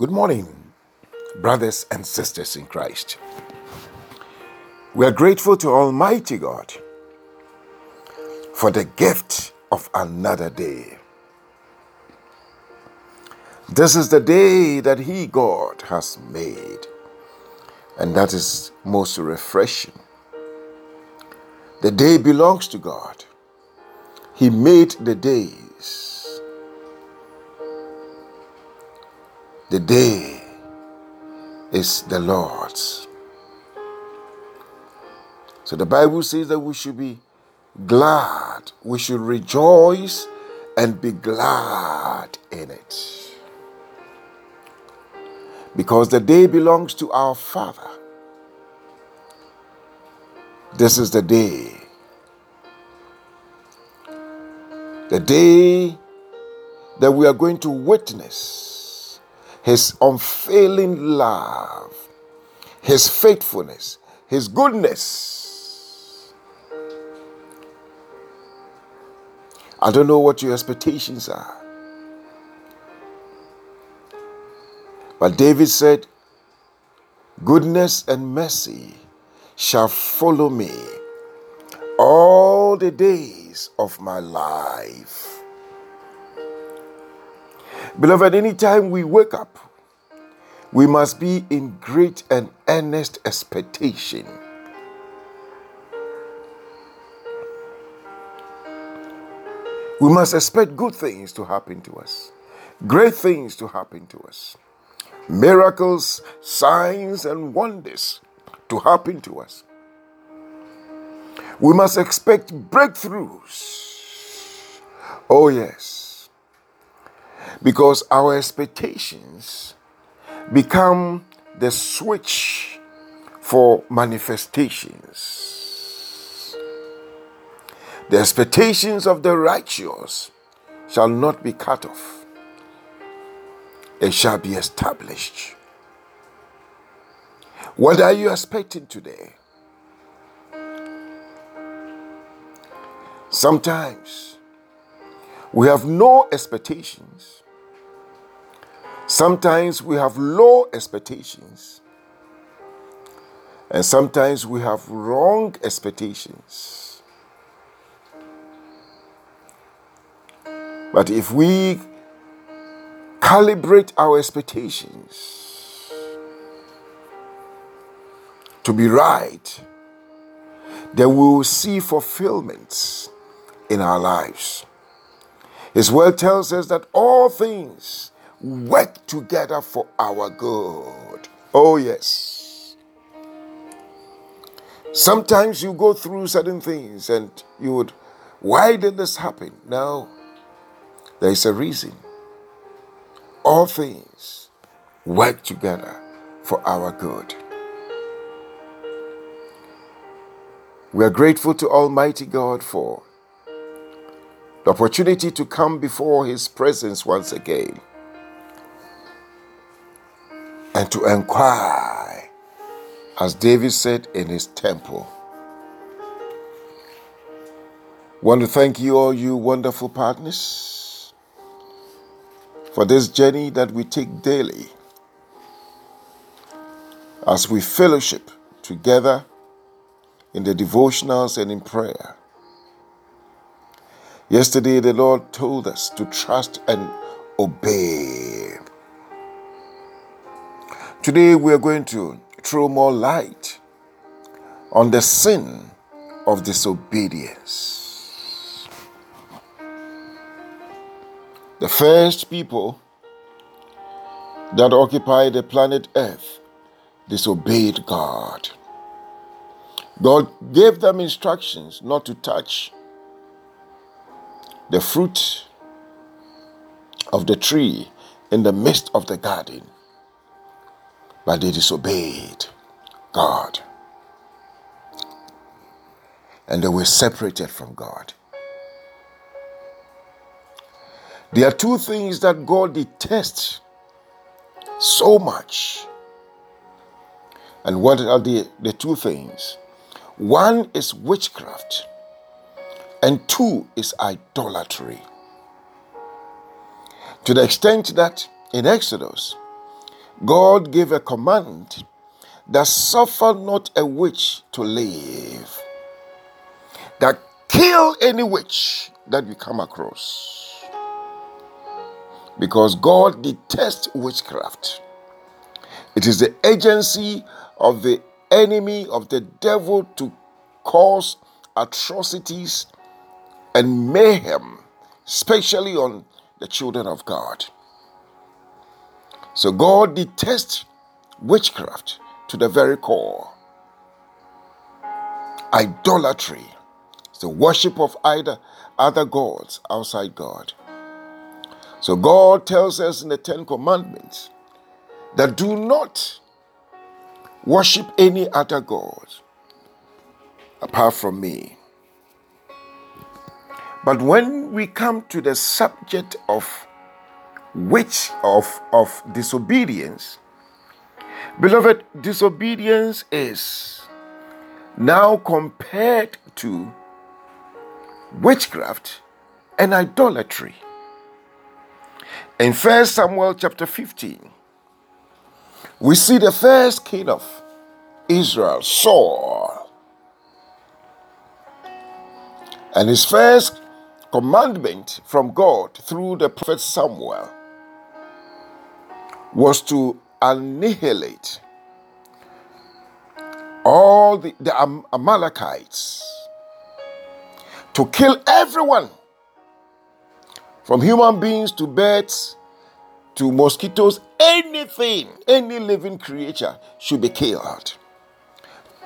Good morning, brothers and sisters in Christ. We are grateful to Almighty God for the gift of another day. This is the day that He, God, has made, and that is most refreshing. The day belongs to God. He made the days The day is the Lord's. So the Bible says that we should be glad, we should rejoice and be glad in it. Because the day belongs to our Father. This is the day. The day that we are going to witness his unfailing love, His faithfulness, His goodness. I don't know what your expectations are. But David said, Goodness and mercy shall follow me all the days of my life. Beloved, anytime we wake up, we must be in great and earnest expectation. We must expect good things to happen to us, great things to happen to us, miracles, signs, and wonders to happen to us. We must expect breakthroughs. Oh, yes because our expectations become the switch for manifestations. The expectations of the righteous shall not be cut off, it shall be established. What are you expecting today? Sometimes we have no expectations Sometimes we have low expectations, and sometimes we have wrong expectations. But if we calibrate our expectations to be right, then we will see fulfillment in our lives. His word tells us that all things work together for our good. Oh, yes. Sometimes you go through certain things and you would, why did this happen? No, there is a reason. All things work together for our good. We are grateful to Almighty God for the opportunity to come before His presence once again and to inquire, as David said in his temple. Want to thank you, all you wonderful partners, for this journey that we take daily as we fellowship together in the devotionals and in prayer. Yesterday, the Lord told us to trust and obey. Today we are going to throw more light on the sin of disobedience. The first people that occupied the planet Earth disobeyed God. God gave them instructions not to touch the fruit of the tree in the midst of the garden but they disobeyed God. And they were separated from God. There are two things that God detests so much. And what are the, the two things? One is witchcraft, and two is idolatry. To the extent that in Exodus, God gave a command that suffer not a witch to live, that kill any witch that you come across. Because God detests witchcraft. It is the agency of the enemy, of the devil, to cause atrocities and mayhem, especially on the children of God. So God detests witchcraft to the very core. Idolatry the worship of either other gods outside God. So God tells us in the Ten Commandments that do not worship any other God apart from me. But when we come to the subject of which of, of disobedience, beloved, disobedience is now compared to witchcraft and idolatry. In 1 Samuel chapter 15, we see the first king of Israel, Saul. And his first commandment from God through the prophet Samuel was to annihilate all the, the Amalekites, to kill everyone from human beings to birds to mosquitoes, anything, any living creature should be killed.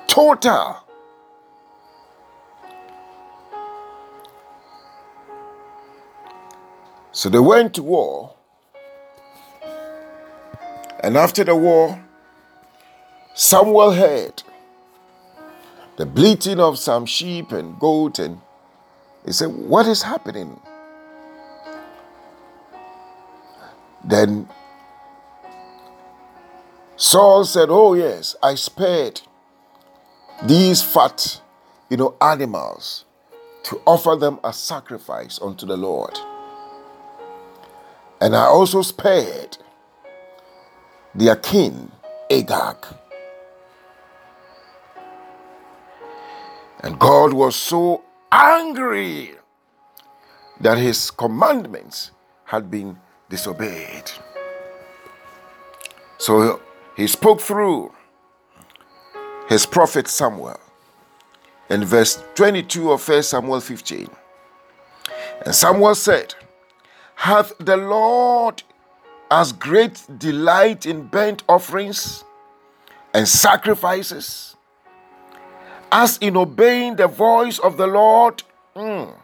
Total. So they went to war. And after the war, Samuel heard the bleating of some sheep and goat, and he said, What is happening? Then Saul said, Oh, yes, I spared these fat, you know, animals to offer them a sacrifice unto the Lord. And I also spared their king, Agag. And God was so angry that his commandments had been disobeyed. So he spoke through his prophet Samuel in verse 22 of 1 Samuel 15. And Samuel said, Hath the Lord as great delight in burnt offerings and sacrifices as in obeying the voice of the Lord? Mm.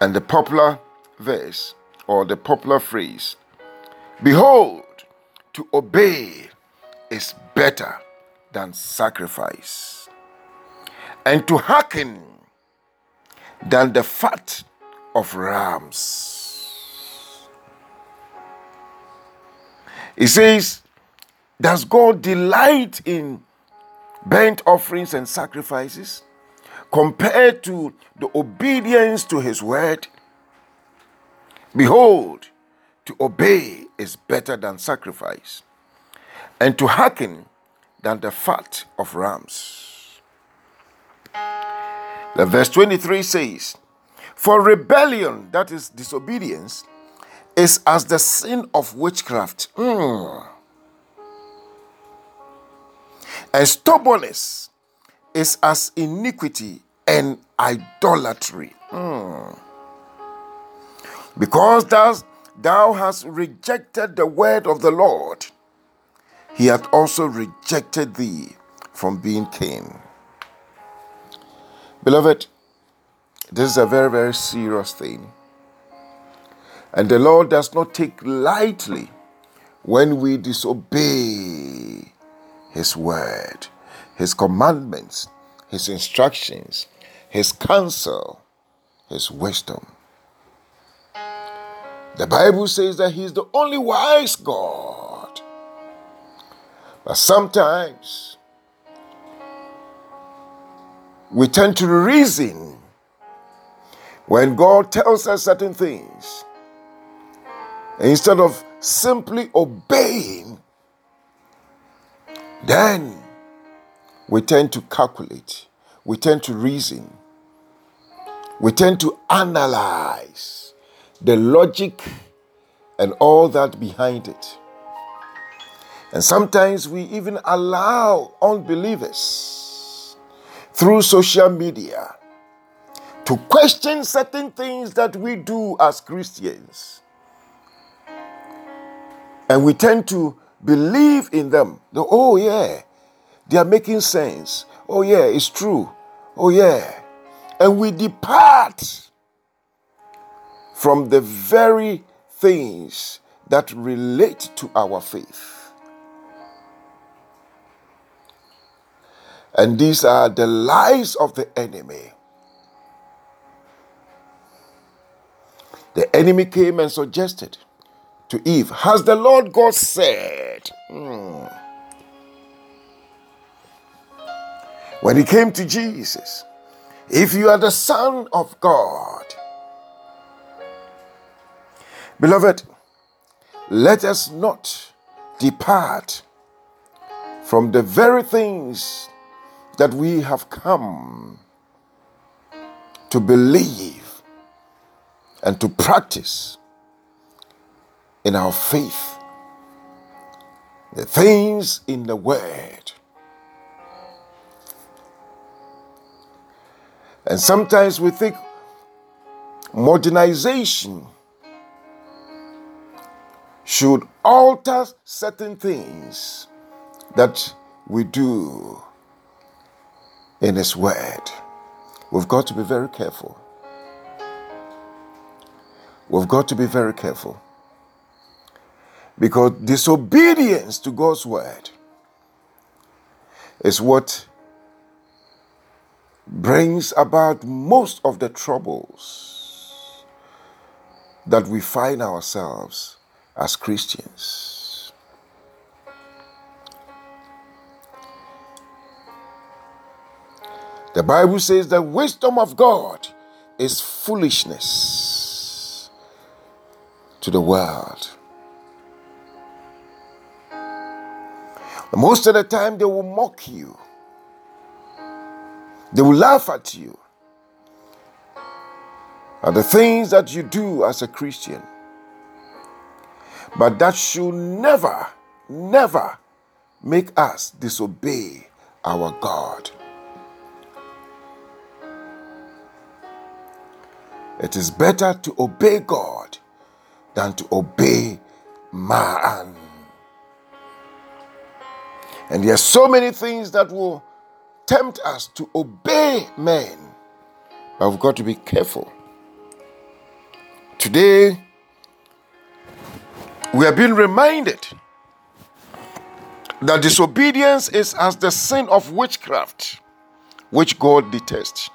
And the popular verse or the popular phrase, Behold, to obey is better than sacrifice, and to hearken than the fat of rams. He says, Does God delight in burnt offerings and sacrifices compared to the obedience to his word? Behold, to obey is better than sacrifice, and to hearken than the fat of rams. The verse 23 says, For rebellion, that is disobedience, is as the sin of witchcraft. Mm. And stubbornness is as iniquity and idolatry. Mm. Because thou, thou hast rejected the word of the Lord, he hath also rejected thee from being king. Beloved, this is a very, very serious thing. And the Lord does not take lightly when we disobey His word, His commandments, His instructions, His counsel, His wisdom. The Bible says that He's the only wise God. But sometimes we tend to reason when God tells us certain things. Instead of simply obeying, then we tend to calculate, we tend to reason, we tend to analyze the logic and all that behind it. And sometimes we even allow unbelievers through social media to question certain things that we do as Christians. And we tend to believe in them. Oh, yeah, they are making sense. Oh, yeah, it's true. Oh, yeah. And we depart from the very things that relate to our faith. And these are the lies of the enemy. The enemy came and suggested to Eve, Has the Lord God said? Hmm. When he came to Jesus, if you are the Son of God, beloved, let us not depart from the very things that we have come to believe and to practice in our faith the things in the Word. And sometimes we think modernization should alter certain things that we do in His Word. We've got to be very careful. We've got to be very careful. Because disobedience to God's word is what brings about most of the troubles that we find ourselves as Christians. The Bible says the wisdom of God is foolishness to the world. Most of the time, they will mock you, they will laugh at you at the things that you do as a Christian. But that should never, never make us disobey our God. It is better to obey God than to obey man. And there are so many things that will tempt us to obey men. But we've got to be careful. Today, we are being reminded that disobedience is as the sin of witchcraft, which God detests.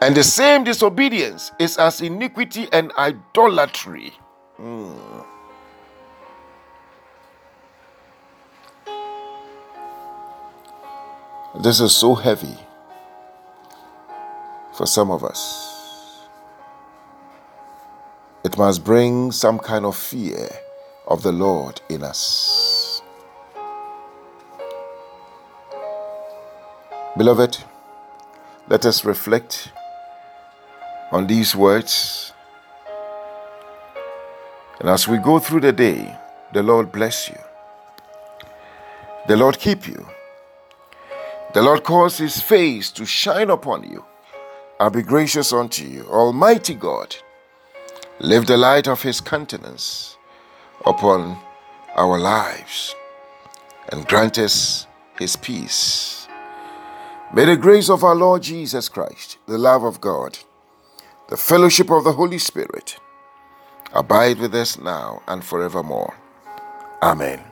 And the same disobedience is as iniquity and idolatry. This is so heavy for some of us. It must bring some kind of fear of the Lord in us. Beloved, let us reflect on these words and as we go through the day, the Lord bless you. The Lord keep you. The Lord cause his face to shine upon you and be gracious unto you. Almighty God, lift the light of his countenance upon our lives and grant us his peace. May the grace of our Lord Jesus Christ, the love of God, the fellowship of the Holy Spirit, abide with us now and forevermore. Amen.